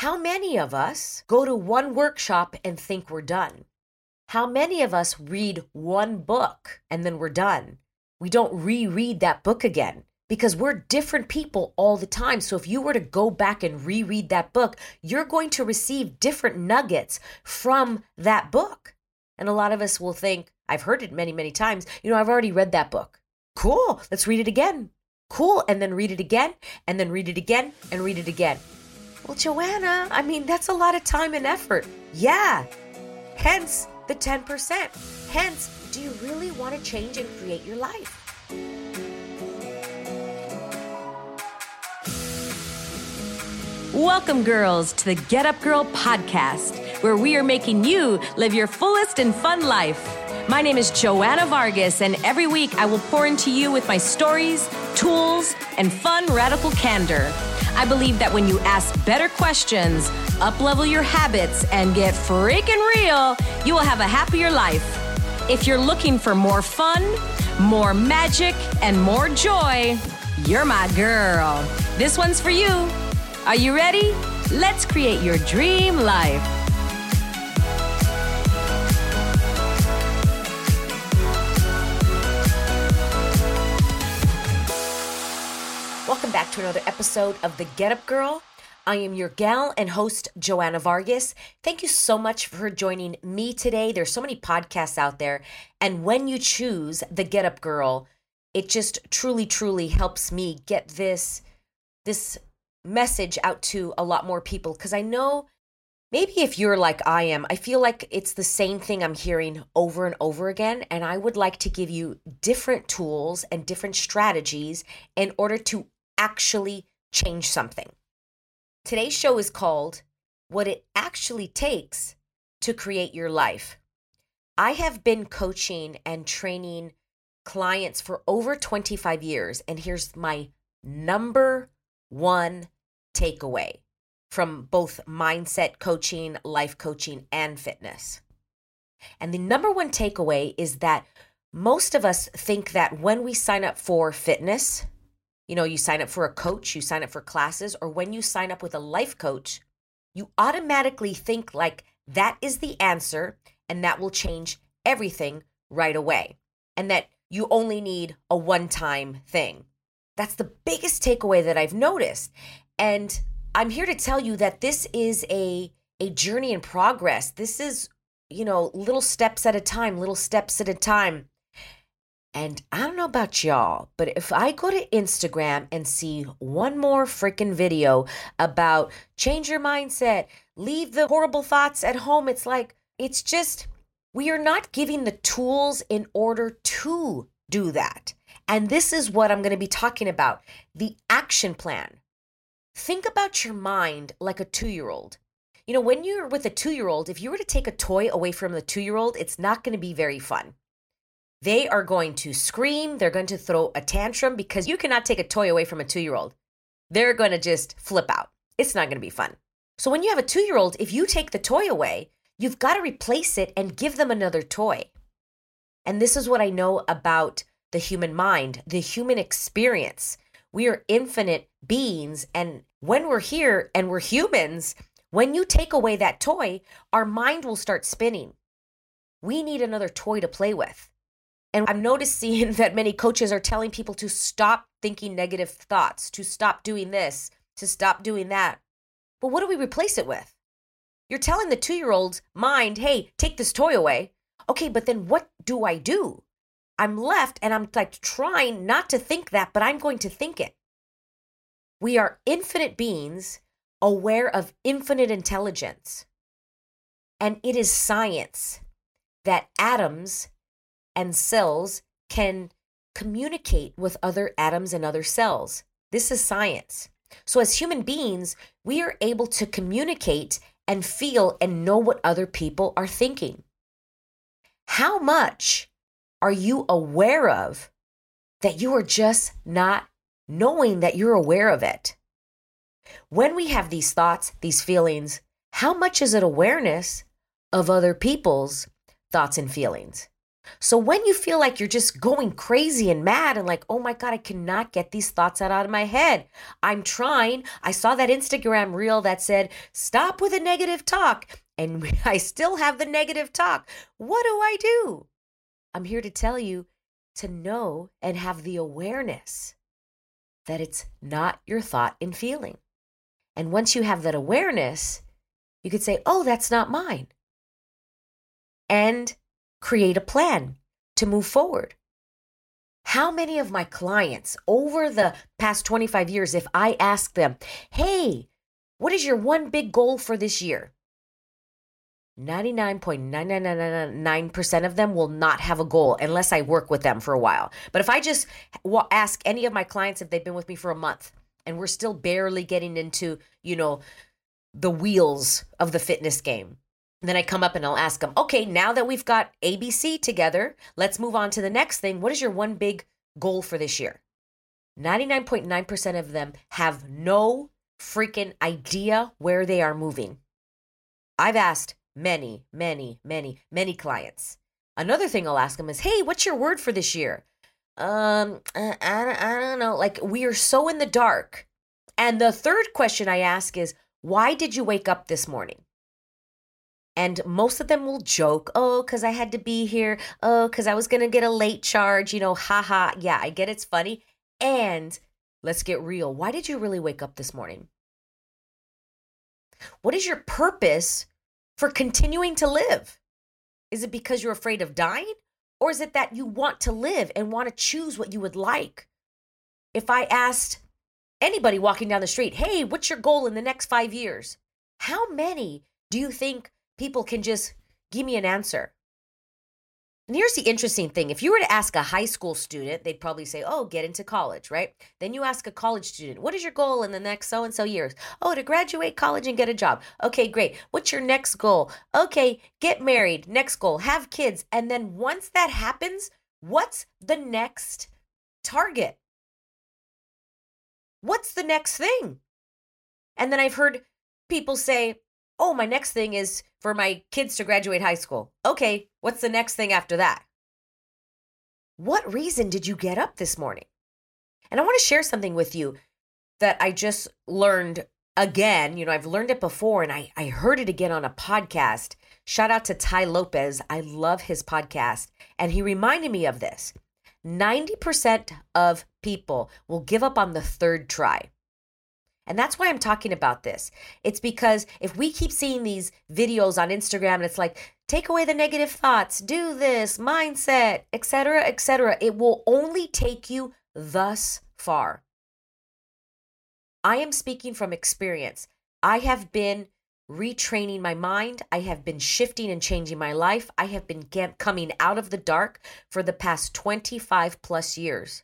How many of us go to one workshop and think we're done? How many of us read one book and then we're done? We don't reread that book again because we're different people all the time. So if you were to go back and reread that book, you're going to receive different nuggets from that book. And a lot of us will think, I've heard it many, many times, you know, I've already read that book. Cool, let's read it again. Cool, and then read it again, and then read it again, and read it again. Well, Joanna, I mean, that's a lot of time and effort. Yeah. Hence the 10%. Hence, do you really want to change and create your life? Welcome, girls, to the Get Up Girl podcast, where we are making you live your fullest and fun life. My name is Joanna Vargas, and every week I will pour into you with my stories, tools, and fun radical candor. I believe that when you ask better questions, uplevel your habits, and get freaking real, you will have a happier life. If you're looking for more fun, more magic, and more joy, you're my girl. This one's for you. Are you ready? Let's create your dream life. To another episode of The Get Up Girl. I am your gal and host, Joanna Vargas. Thank you so much for joining me today. There's so many podcasts out there. And when you choose The Get Up Girl, it just truly, truly helps me get this, this message out to a lot more people because I know maybe if you're like I am, I feel like it's the same thing I'm hearing over and over again. And I would like to give you different tools and different strategies in order to actually change something. Today's show is called What It Actually Takes to Create Your Life. I have been coaching and training clients for over 25 years. And here's my number one takeaway from both mindset coaching, life coaching, and fitness. And the number one takeaway is that most of us think that when we sign up for fitness, you know, you sign up for a coach, you sign up for classes, or when you sign up with a life coach, you automatically think like that is the answer and that will change everything right away. And that you only need a one time thing. That's the biggest takeaway that I've noticed. And I'm here to tell you that this is a a journey in progress. This is, you know, little steps at a time, little steps at a time. And I don't know about y'all, but if I go to Instagram and see one more freaking video about change your mindset, leave the horrible thoughts at home, it's like, it's just, we are not giving the tools in order to do that. And this is what I'm going to be talking about the action plan. Think about your mind like a two year old. You know, when you're with a two year old, if you were to take a toy away from the two year old, it's not going to be very fun. They are going to scream, they're going to throw a tantrum because you cannot take a toy away from a two year old. They're going to just flip out. It's not going to be fun. So when you have a two year old, if you take the toy away, you've got to replace it and give them another toy. And this is what I know about the human mind, the human experience. We are infinite beings. And when we're here and we're humans, when you take away that toy, our mind will start spinning. We need another toy to play with. And I'm noticing that many coaches are telling people to stop thinking negative thoughts, to stop doing this, to stop doing that. But what do we replace it with? You're telling the two year old's mind, hey, take this toy away. Okay, but then what do I do? I'm left and I'm like trying not to think that, but I'm going to think it. We are infinite beings aware of infinite intelligence. And it is science that atoms and cells can communicate with other atoms and other cells. This is science. So, as human beings, we are able to communicate and feel and know what other people are thinking. How much are you aware of that you are just not knowing that you're aware of it? When we have these thoughts, these feelings, how much is it awareness of other people's thoughts and feelings? So when you feel like you're just going crazy and mad and like, oh my God, I cannot get these thoughts out, out of my head. I'm trying. I saw that Instagram reel that said, stop with the negative talk. And I still have the negative talk. What do I do? I'm here to tell you to know and have the awareness that it's not your thought and feeling. And once you have that awareness, you could say, oh, that's not mine. And create a plan to move forward. How many of my clients over the past 25 years, if I ask them, hey, what is your one big goal for this year? 99.9999% of them will not have a goal unless I work with them for a while. But if I just ask any of my clients if they've been with me for a month and we're still barely getting into, you know, the wheels of the fitness game, then I come up and I'll ask them, okay, now that we've got ABC together, let's move on to the next thing. What is your one big goal for this year? 99.9% of them have no freaking idea where they are moving. I've asked many, many, many, many clients. Another thing I'll ask them is, hey, what's your word for this year? Um, I, I, I don't know. Like, we are so in the dark. And the third question I ask is, why did you wake up this morning? And most of them will joke, oh, because I had to be here. Oh, because I was going to get a late charge. You know, haha. Yeah, I get it's funny. And let's get real. Why did you really wake up this morning? What is your purpose for continuing to live? Is it because you're afraid of dying? Or is it that you want to live and want to choose what you would like? If I asked anybody walking down the street, hey, what's your goal in the next five years? How many do you think people can just give me an answer. And here's the interesting thing if you were to ask a high school student, they'd probably say, Oh, get into college, right? Then you ask a college student, What is your goal in the next so and so years? Oh, to graduate college and get a job. Okay, great. What's your next goal? Okay, get married. Next goal, have kids. And then once that happens, what's the next target? What's the next thing? And then I've heard people say, oh, my next thing is for my kids to graduate high school. Okay, what's the next thing after that? What reason did you get up this morning? And I want to share something with you that I just learned again. You know, I've learned it before and I, I heard it again on a podcast. Shout out to Tai Lopez. I love his podcast. And he reminded me of this 90% of people will give up on the third try. And that's why I'm talking about this. It's because if we keep seeing these videos on Instagram and it's like, take away the negative thoughts, do this, mindset, etc., etc., it will only take you thus far. I am speaking from experience. I have been retraining my mind. I have been shifting and changing my life. I have been coming out of the dark for the past 25 plus years.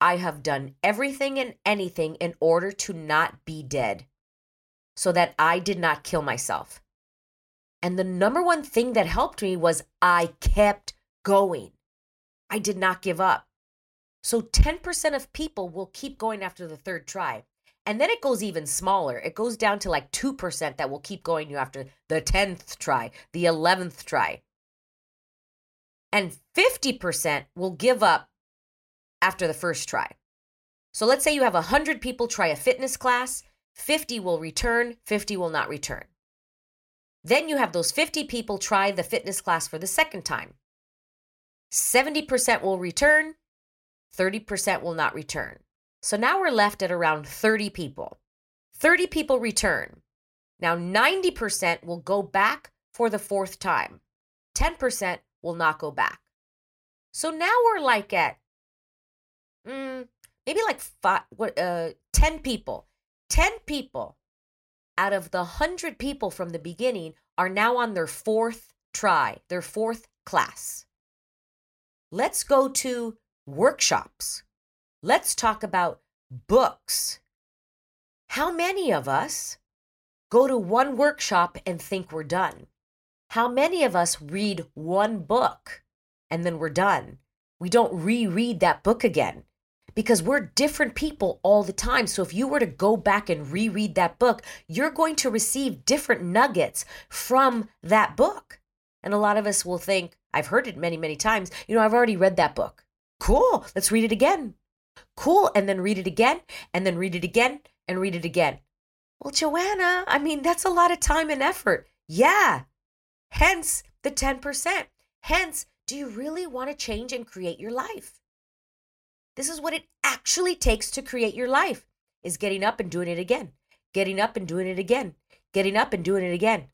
I have done everything and anything in order to not be dead so that I did not kill myself. And the number one thing that helped me was I kept going. I did not give up. So 10% of people will keep going after the third try. And then it goes even smaller. It goes down to like 2% that will keep going you after the 10th try, the 11th try. And 50% will give up after the first try. So let's say you have 100 people try a fitness class, 50 will return, 50 will not return. Then you have those 50 people try the fitness class for the second time. 70% will return, 30% will not return. So now we're left at around 30 people. 30 people return. Now 90% will go back for the fourth time. 10% will not go back. So now we're like at mm, maybe like five, what, uh, 10 people. 10 people out of the 100 people from the beginning are now on their fourth try, their fourth class. Let's go to workshops. Let's talk about books. How many of us go to one workshop and think we're done? How many of us read one book and then we're done? We don't reread that book again because we're different people all the time. So if you were to go back and reread that book, you're going to receive different nuggets from that book. And a lot of us will think, I've heard it many, many times. You know, I've already read that book. Cool. Let's read it again. Cool. And then read it again, and then read it again, and read it again. Well, Joanna, I mean, that's a lot of time and effort. Yeah. Hence the 10%. Hence, do you really want to change and create your life? This is what it actually takes to create your life is getting up and doing it again. Getting up and doing it again. Getting up and doing it again.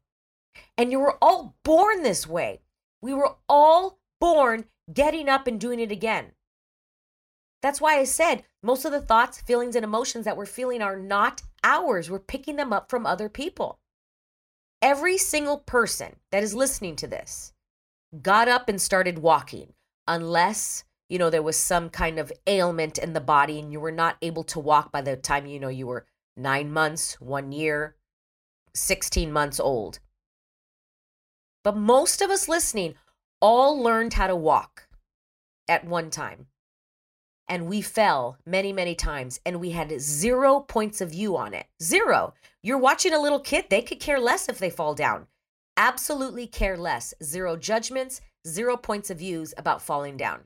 And you were all born this way. We were all born getting up and doing it again. That's why I said most of the thoughts, feelings, and emotions that we're feeling are not ours. We're picking them up from other people. Every single person that is listening to this got up and started walking, unless, you know, there was some kind of ailment in the body and you were not able to walk by the time, you know, you were nine months, one year, 16 months old. But most of us listening all learned how to walk at one time and we fell many, many times, and we had zero points of view on it. Zero. You're watching a little kid, they could care less if they fall down. Absolutely care less. Zero judgments, zero points of views about falling down.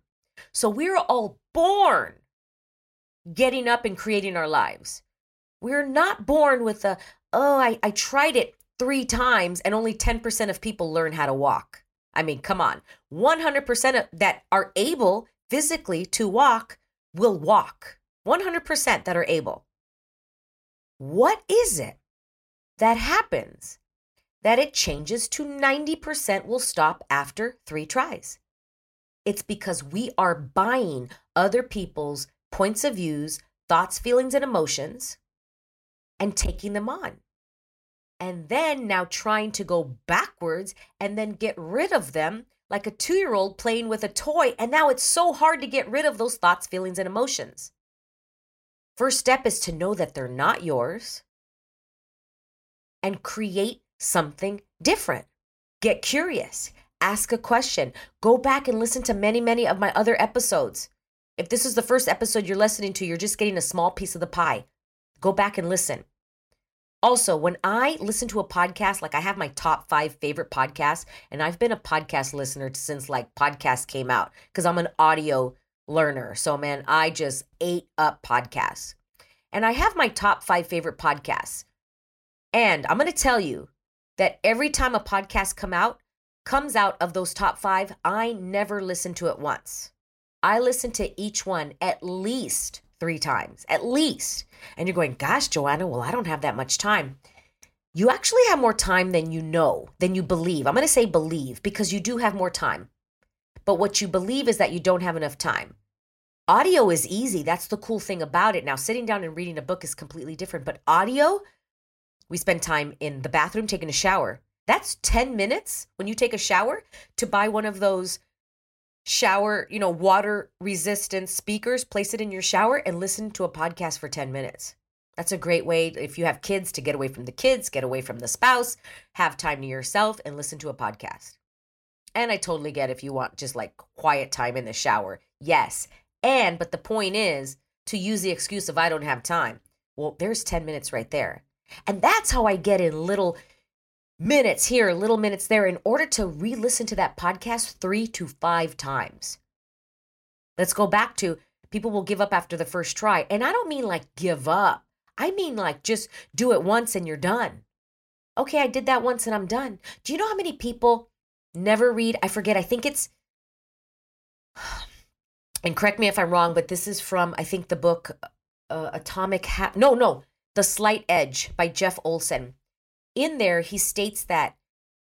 So we're all born getting up and creating our lives. We're not born with a, oh, I, I tried it three times and only 10% of people learn how to walk. I mean, come on. 100% that are able physically to walk will walk 100% that are able. What is it that happens that it changes to 90% will stop after three tries? It's because we are buying other people's points of views, thoughts, feelings, and emotions and taking them on. And then now trying to go backwards and then get rid of them like a two year old playing with a toy, and now it's so hard to get rid of those thoughts, feelings, and emotions. First step is to know that they're not yours and create something different. Get curious, ask a question, go back and listen to many, many of my other episodes. If this is the first episode you're listening to, you're just getting a small piece of the pie. Go back and listen. Also, when I listen to a podcast, like I have my top five favorite podcasts, and I've been a podcast listener since like podcasts came out because I'm an audio learner. So, man, I just ate up podcasts. And I have my top five favorite podcasts. And I'm going to tell you that every time a podcast come out, comes out of those top five, I never listen to it once. I listen to each one at least three times, at least. And you're going, gosh, Joanna, well, I don't have that much time. You actually have more time than you know, than you believe. I'm going to say believe because you do have more time. But what you believe is that you don't have enough time. Audio is easy. That's the cool thing about it. Now, sitting down and reading a book is completely different, but audio, we spend time in the bathroom taking a shower. That's 10 minutes when you take a shower to buy one of those shower, you know, water resistant speakers, place it in your shower and listen to a podcast for 10 minutes. That's a great way if you have kids to get away from the kids, get away from the spouse, have time to yourself and listen to a podcast. And I totally get if you want just like quiet time in the shower. Yes. And but the point is to use the excuse of I don't have time. Well, there's 10 minutes right there. And that's how I get in little minutes here, little minutes there, in order to re listen to that podcast three to five times. Let's go back to people will give up after the first try. And I don't mean like give up, I mean like just do it once and you're done. Okay, I did that once and I'm done. Do you know how many people never read? I forget, I think it's. And correct me if I'm wrong, but this is from, I think, the book uh, Atomic Ha- No, no, The Slight Edge by Jeff Olson in there, he states that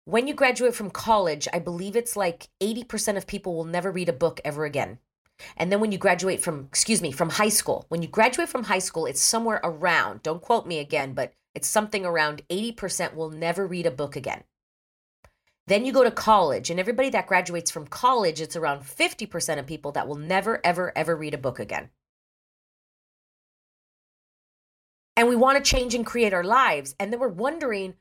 when you graduate from college, I believe it's like 80% of people will never read a book ever again. And then when you graduate from, excuse me, from high school, when you graduate from high school, it's somewhere around, don't quote me again, but it's something around 80% will never read a book again. Then you go to college, and everybody that graduates from college, it's around 50% of people that will never, ever, ever read a book again. And we want to change and create our lives. And then we're wondering,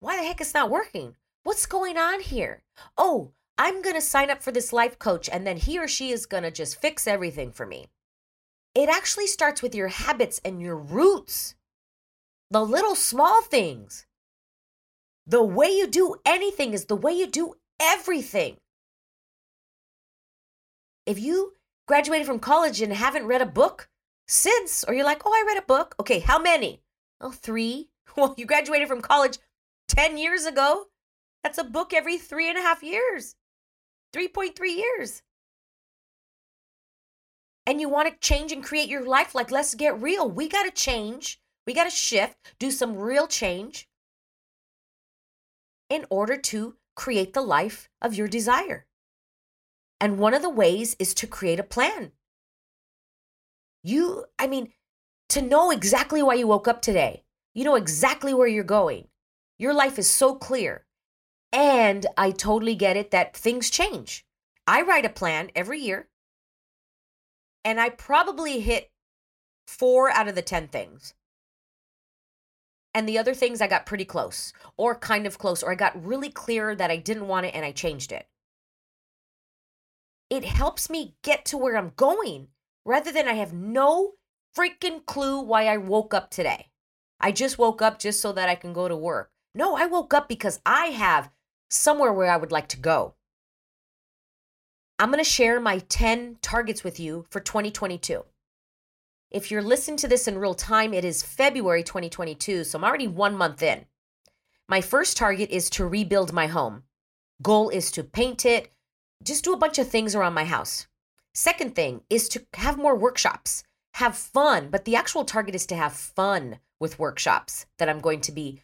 why the heck it's not working? What's going on here? Oh, I'm going to sign up for this life coach, and then he or she is going to just fix everything for me. It actually starts with your habits and your roots, the little small things. The way you do anything is the way you do everything. if you graduated from college and haven't read a book since, or you're like, oh, I read a book. Okay, how many? Oh, three. Well, you graduated from college 10 years ago. That's a book every three and a half years, 3.3 years. And you want to change and create your life. Like, let's get real. We got to change. We got to shift, do some real change in order to create the life of your desire. And one of the ways is to create a plan. You, I mean, to know exactly why you woke up today, you know exactly where you're going. Your life is so clear. And I totally get it that things change. I write a plan every year, and I probably hit four out of the 10 things. And the other things I got pretty close, or kind of close, or I got really clear that I didn't want it and I changed it. It helps me get to where I'm going rather than I have no freaking clue why I woke up today. I just woke up just so that I can go to work. No, I woke up because I have somewhere where I would like to go. I'm going to share my 10 targets with you for 2022. If you're listening to this in real time, it is February 2022, so I'm already one month in. My first target is to rebuild my home. Goal is to paint it, just do a bunch of things around my house. Second thing is to have more workshops, have fun, but the actual target is to have fun with workshops that I'm going to be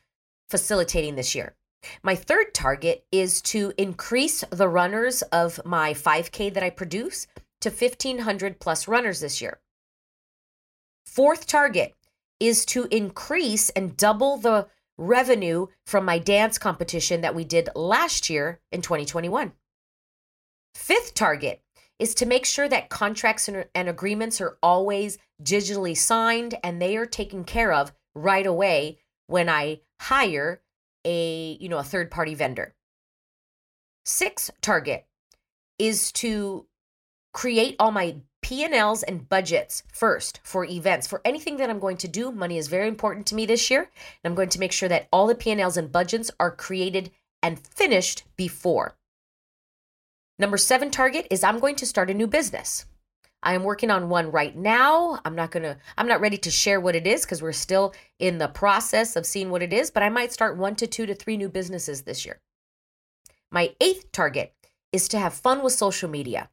facilitating this year. My third target is to increase the runners of my 5K that I produce to 1,500 plus runners this year. Fourth target is to increase and double the revenue from my dance competition that we did last year in 2021. Fifth target is to make sure that contracts and, and agreements are always digitally signed and they are taken care of right away when I hire a, you know, a third party vendor. Sixth target is to create all my P&Ls and budgets first for events. For anything that I'm going to do, money is very important to me this year, and I'm going to make sure that all the P&Ls and budgets are created and finished before. Number 7 target is I'm going to start a new business. I am working on one right now. I'm not going to I'm not ready to share what it is cuz we're still in the process of seeing what it is, but I might start 1 to 2 to 3 new businesses this year. My eighth target is to have fun with social media.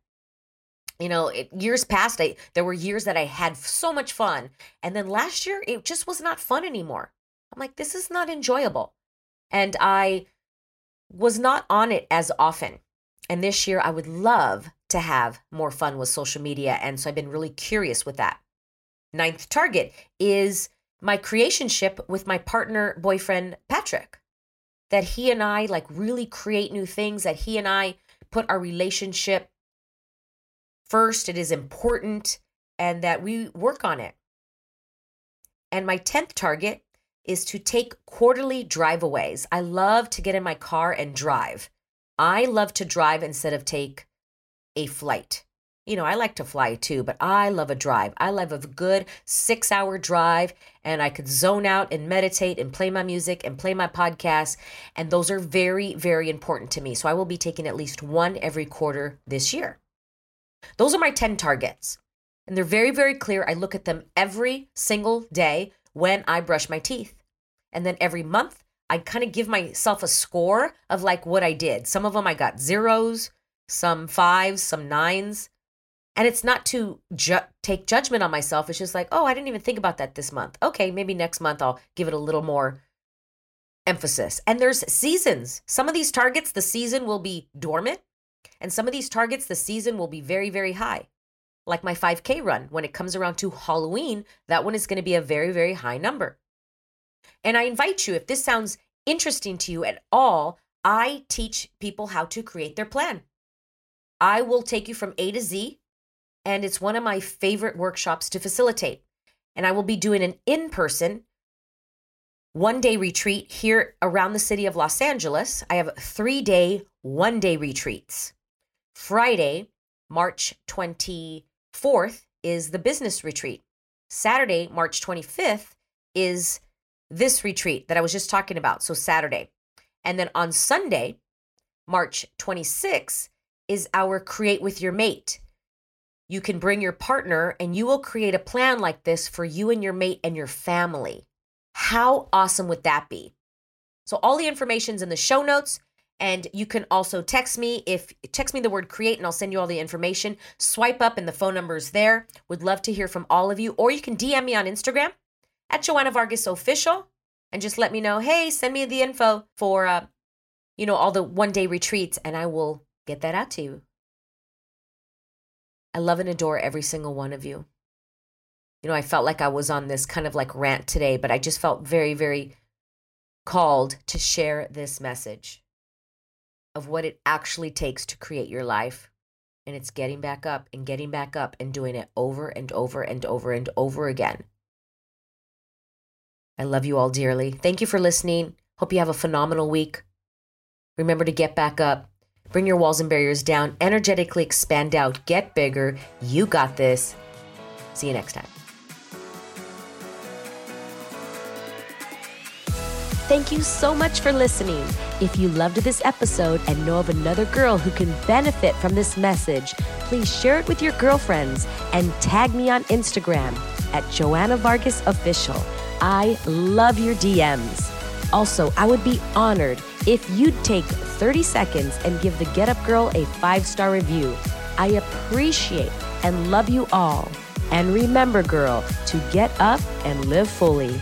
You know, it, years past, I there were years that I had so much fun, and then last year it just was not fun anymore. I'm like, this is not enjoyable, and I was not on it as often. And this year, I would love to have more fun with social media. And so I've been really curious with that. Ninth target is my creationship with my partner, boyfriend, Patrick. That he and I like really create new things, that he and I put our relationship first. It is important and that we work on it. And my 10th target is to take quarterly driveaways. I love to get in my car and drive. I love to drive instead of take a flight. You know, I like to fly too, but I love a drive. I love a good six hour drive, and I could zone out and meditate and play my music and play my podcast. And those are very, very important to me. So I will be taking at least one every quarter this year. Those are my 10 targets. And they're very, very clear. I look at them every single day when I brush my teeth. And then every month, I kind of give myself a score of like what I did. Some of them I got zeros, some fives, some nines. And it's not to ju- take judgment on myself. It's just like, oh, I didn't even think about that this month. Okay, maybe next month I'll give it a little more emphasis. And there's seasons. Some of these targets, the season will be dormant. And some of these targets, the season will be very, very high. Like my 5K run, when it comes around to Halloween, that one is going to be a very, very high number. And I invite you, if this sounds interesting to you at all, I teach people how to create their plan. I will take you from A to Z, and it's one of my favorite workshops to facilitate. And I will be doing an in person one day retreat here around the city of Los Angeles. I have three day, one day retreats. Friday, March 24th, is the business retreat. Saturday, March 25th, is this retreat that I was just talking about. So, Saturday. And then on Sunday, March 26th, is our Create with Your Mate. you can bring your partner and you will create a plan like this for you and your mate and your family. How awesome would that be? So all the information's in the show notes. And you can also text me if text me the word create and I'll send you all the information. Swipe up and the phone number is there. Would love to hear from all of you. Or you can DM me on Instagram at Joanna Vargas Official and just let me know, hey, send me the info for uh, you know, all the one day retreats, and I will get that out to you. I love and adore every single one of you. You know, I felt like I was on this kind of like rant today, but I just felt very, very called to share this message of what it actually takes to create your life. And it's getting back up and getting back up and doing it over and over and over and over again. I love you all dearly. Thank you for listening. Hope you have a phenomenal week. Remember to get back up. Bring your walls and barriers down. Energetically expand out. Get bigger. You got this. See you next time. Thank you so much for listening. If you loved this episode and know of another girl who can benefit from this message, please share it with your girlfriends and tag me on Instagram at Joanna Vargas Official. I love your DMs. Also, I would be honored if you'd take 30 seconds and give the Get Up Girl a five star review. I appreciate and love you all. And remember, girl, to get up and live fully.